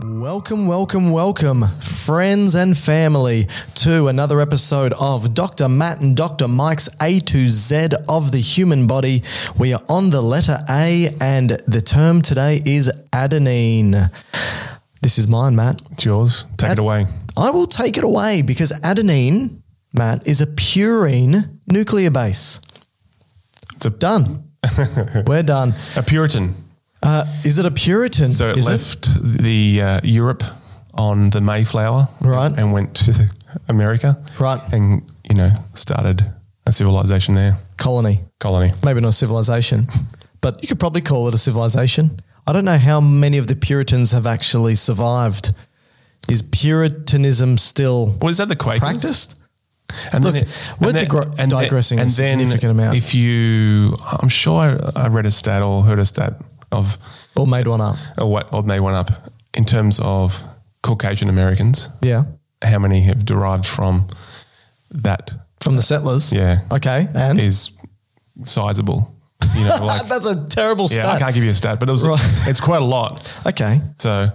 Welcome, welcome, welcome, friends and family, to another episode of Dr. Matt and Dr. Mike's A to Z of the human body. We are on the letter A, and the term today is adenine. This is mine, Matt. It's yours. Take Ad- it away. I will take it away because adenine, Matt, is a purine nuclear base. It's a, Done. We're done. a Puritan. Uh, is it a Puritan? So it Is left the uh, Europe on the Mayflower, Right. and went to America, Right. and you know started a civilization there, Colony. colony. maybe not a civilization, but you could probably call it a civilization. I don't know how many of the Puritans have actually survived. Is Puritanism still Was that the Quakers? practiced? And Look, we're then- digre- digressing a significant amount. If you, I'm sure I, I read a stat or heard a stat of, Or made one up? or what, or made one up in terms of Caucasian Americans. Yeah. How many have derived from that? From the settlers? Yeah, Okay. And? is sizable. You know, like That's a terrible yeah, I can't give you a stat, but it was Right. it's quite a lot. Okay. So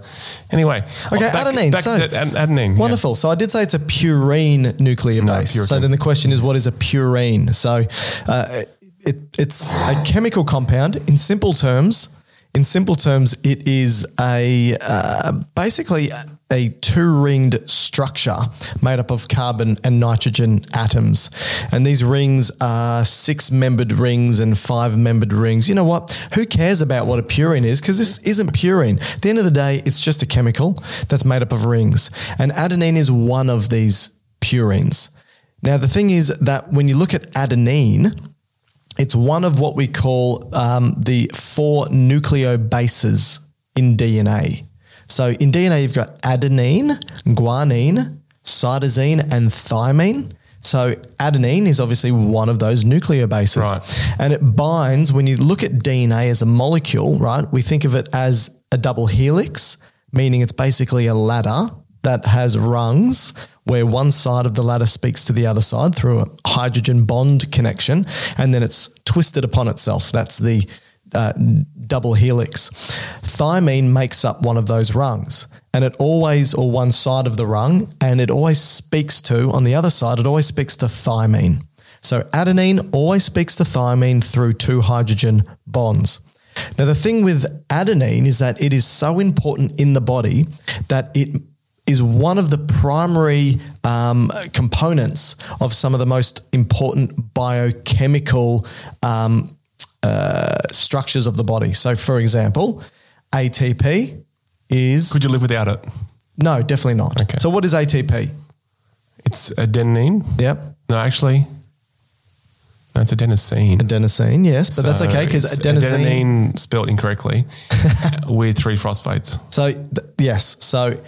anyway, Okay, back- adenine. back so, adenine. yeah. Wonderful. So I did say it's a purine nuclear No, base. So then the question is, what is a purine? So uh, it, it's a chemical compound. In simple terms, in simple terms, it is a uh, basically a two-ringed structure made up of carbon and nitrogen atoms, and these rings are six-membered rings and five-membered rings. You know what? Who cares about what a purine is? Because this isn't purine. At the end of the day, it's just a chemical that's made up of rings, and adenine is one of these purines. Now, the thing is that when you look at adenine, it's one of what we call um, the four nucleobases in DNA. So in DNA, you've got adenine, guanine, cytosine, and thymine. So adenine is obviously one of those nucleobases. Right. And it binds, when you look at DNA as a molecule, right, we think of it as a double helix, meaning it's basically a ladder that has rungs where one side of the ladder speaks to the other side through a hydrogen bond connection, and then it's twisted upon itself. That's the uh, double helix. Thymine makes up one of those rungs, and it always, or one side of the rung, and it always speaks to, on the other side, it always speaks to thymine. So adenine always speaks to thymine through two hydrogen bonds. Now, the thing with adenine is that it is so important in the body that it is one of the primary um, components of some of the most important biochemical um, uh, structures of the body. So, for example, ATP is Could you live without it? no, definitely not. Okay. So, what is ATP? It's adenine. Yep. No, actually, no, it's adenosine. Adenosine, yes, but that's okay because adenosine. adenine spelled incorrectly with three phosphates. So th- yes, so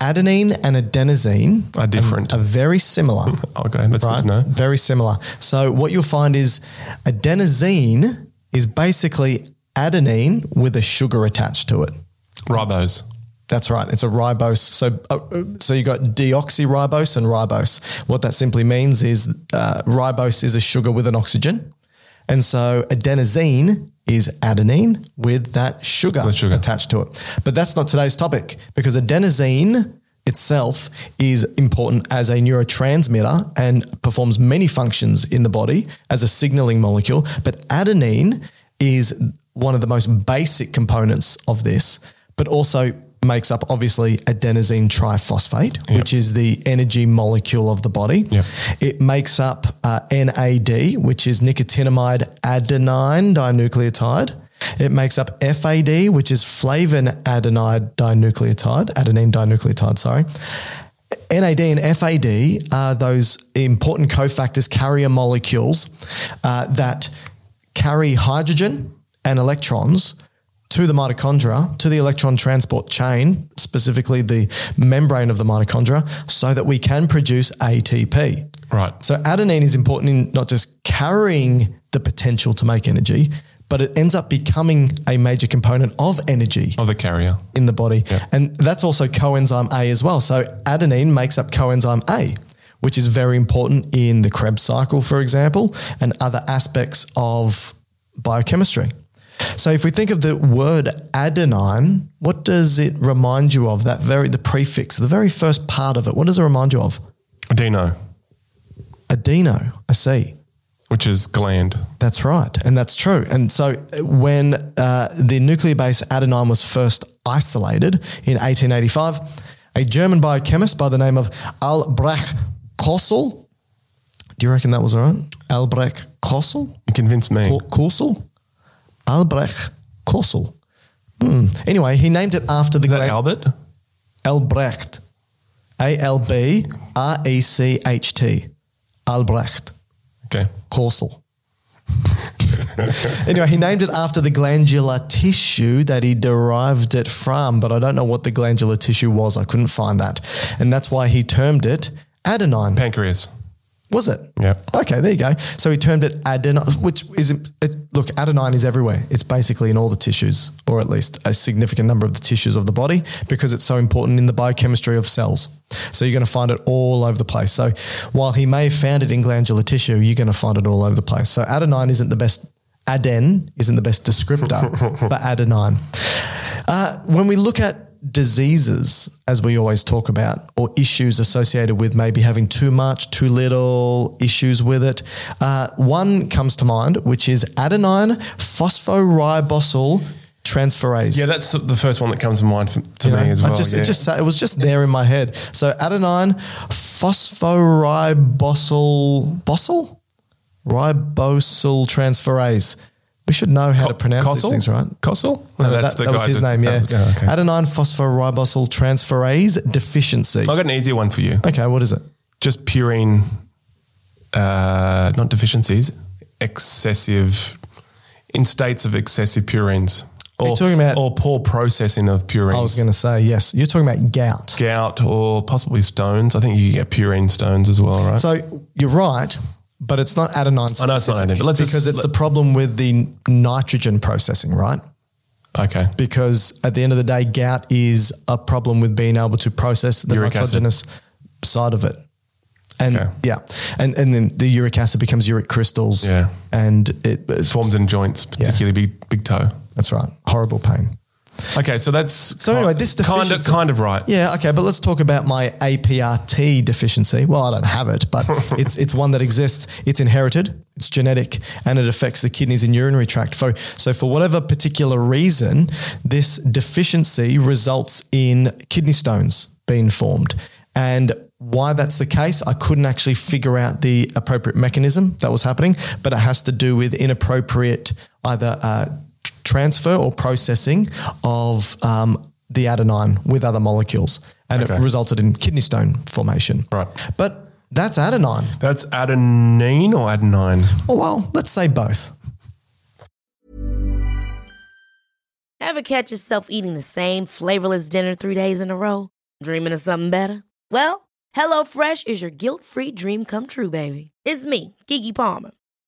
Adenine and adenosine Are different. Are very similar. Okay, that's good right? to know. Very similar. So what you'll find is adenosine is basically adenine with a sugar attached to it. Ribose. That's right. It's a ribose. So, uh, uh, so you got deoxyribose and ribose. What that simply means is uh, ribose is a sugar with an oxygen, and so adenosine is adenine with that sugar, With sugar. attached to it. But that's not today's topic because adenosine itself is important as a neurotransmitter and performs many functions in the body as a signaling molecule. But adenine is one of the most basic components of this, but also makes up obviously adenosine triphosphate, which is the energy molecule of the body. Yep. It makes up uh, NAD, which is nicotinamide adenine dinucleotide. It makes up FAD, which is flavin adenine dinucleotide, adenine dinucleotide, sorry. NAD and FAD are those important cofactors, carrier molecules uh, that carry hydrogen and electrons to the mitochondria, to the electron transport chain, specifically the membrane of the mitochondria, so that we can produce ATP. Right. So adenine is important in not just carrying the potential to make energy, but it ends up becoming a major component of energy Of the carrier. in the body. And that's also coenzyme A as well. So adenine makes up coenzyme A, which is very important in the Krebs cycle, for example, and other aspects of biochemistry. So if we think of the word adenine, what does it remind you of? That very the prefix, the very first part of it. What does it remind you of? Adeno, Adeno. I see. which is gland. That's right. And that's true. And so when uh, the nuclear base adenine was first isolated in 1885, a German biochemist by the name of Albrecht Kossel, do you reckon that was all right? Albrecht Kossel? You convinced me. Kossel? Albrecht Kossel. Hmm. Anyway, he named it after the Is that Albert? Albrecht. A L B R E C H T. Albrecht. Okay. Corsal. anyway, he named it after the glandular tissue that he derived it from, but I don't know what the glandular tissue was. I couldn't find that. And that's why he termed it adenine. Pancreas. Was it? Yeah. Okay, there you go. So he termed it adenine, which is, it, look, adenine is everywhere. It's basically in all the tissues, or at least a significant number of the tissues of the body, because it's so important in the biochemistry of cells. So you're going to find it all over the place. So while he may have found it in glandular tissue, you're going to find it all over the place. So adenine isn't the best, aden isn't the best descriptor for adenine. Uh, when we look at diseases, as we always talk about, or issues associated with maybe having too much, too little, issues with it, uh, one comes to mind, which is adenine phosphoribosyl transferase. Yeah, that's the first one that comes to mind for, to You me know, as I well. just, yeah. it just it was just there in my head. So adenine phosphoribosyl bosyl ribosyl transferase. We should know how to pronounce Kossel? these things, right? Kossel? No, No, that, the that was his that- name, yeah. was- oh, okay. Adenine phosphoribosyl transferase deficiency. I got an easier one for you. Okay, what is it? Just purine, uh, not deficiencies, excessive, in states of excessive purines. Or, you talking about- or poor processing of purines. I was going to say, yes. You're talking about gout. gout or possibly stones. I think you can get purine stones as well, right? So you're right, but it's not adenine I know it's not adenine, but let's just- because it's let- the problem with the nitrogen processing, right? okay. Because at the end of the day, gout is a problem with being able to process the Uric acid. nitrogenous side of it. And Okay. yeah, and and then the uric acid becomes uric crystals. Yeah. and it it's, Forms in joints, particularly big big toe. That's right, horrible pain. Okay, so that's So anyway, this kind of kind of right. Yeah, okay, but let's talk about my APRT deficiency. Well, I don't have it, but it's it's one that exists. It's inherited, it's genetic, and it affects the kidneys and urinary tract. So, so for whatever particular reason, this deficiency results in kidney stones being formed. And why that's the case, I couldn't actually figure out the appropriate mechanism that was happening, but it has to do with inappropriate either uh, transfer or processing of um, the adenine with other molecules. And it resulted in kidney stone formation. Right. But that's adenine. That's adenine or adenine? Oh, well, let's say both. Ever catch yourself eating the same flavorless dinner three days in a row? Dreaming of something better? Well, HelloFresh is your guilt free dream come true, baby. It's me, Keke Palmer.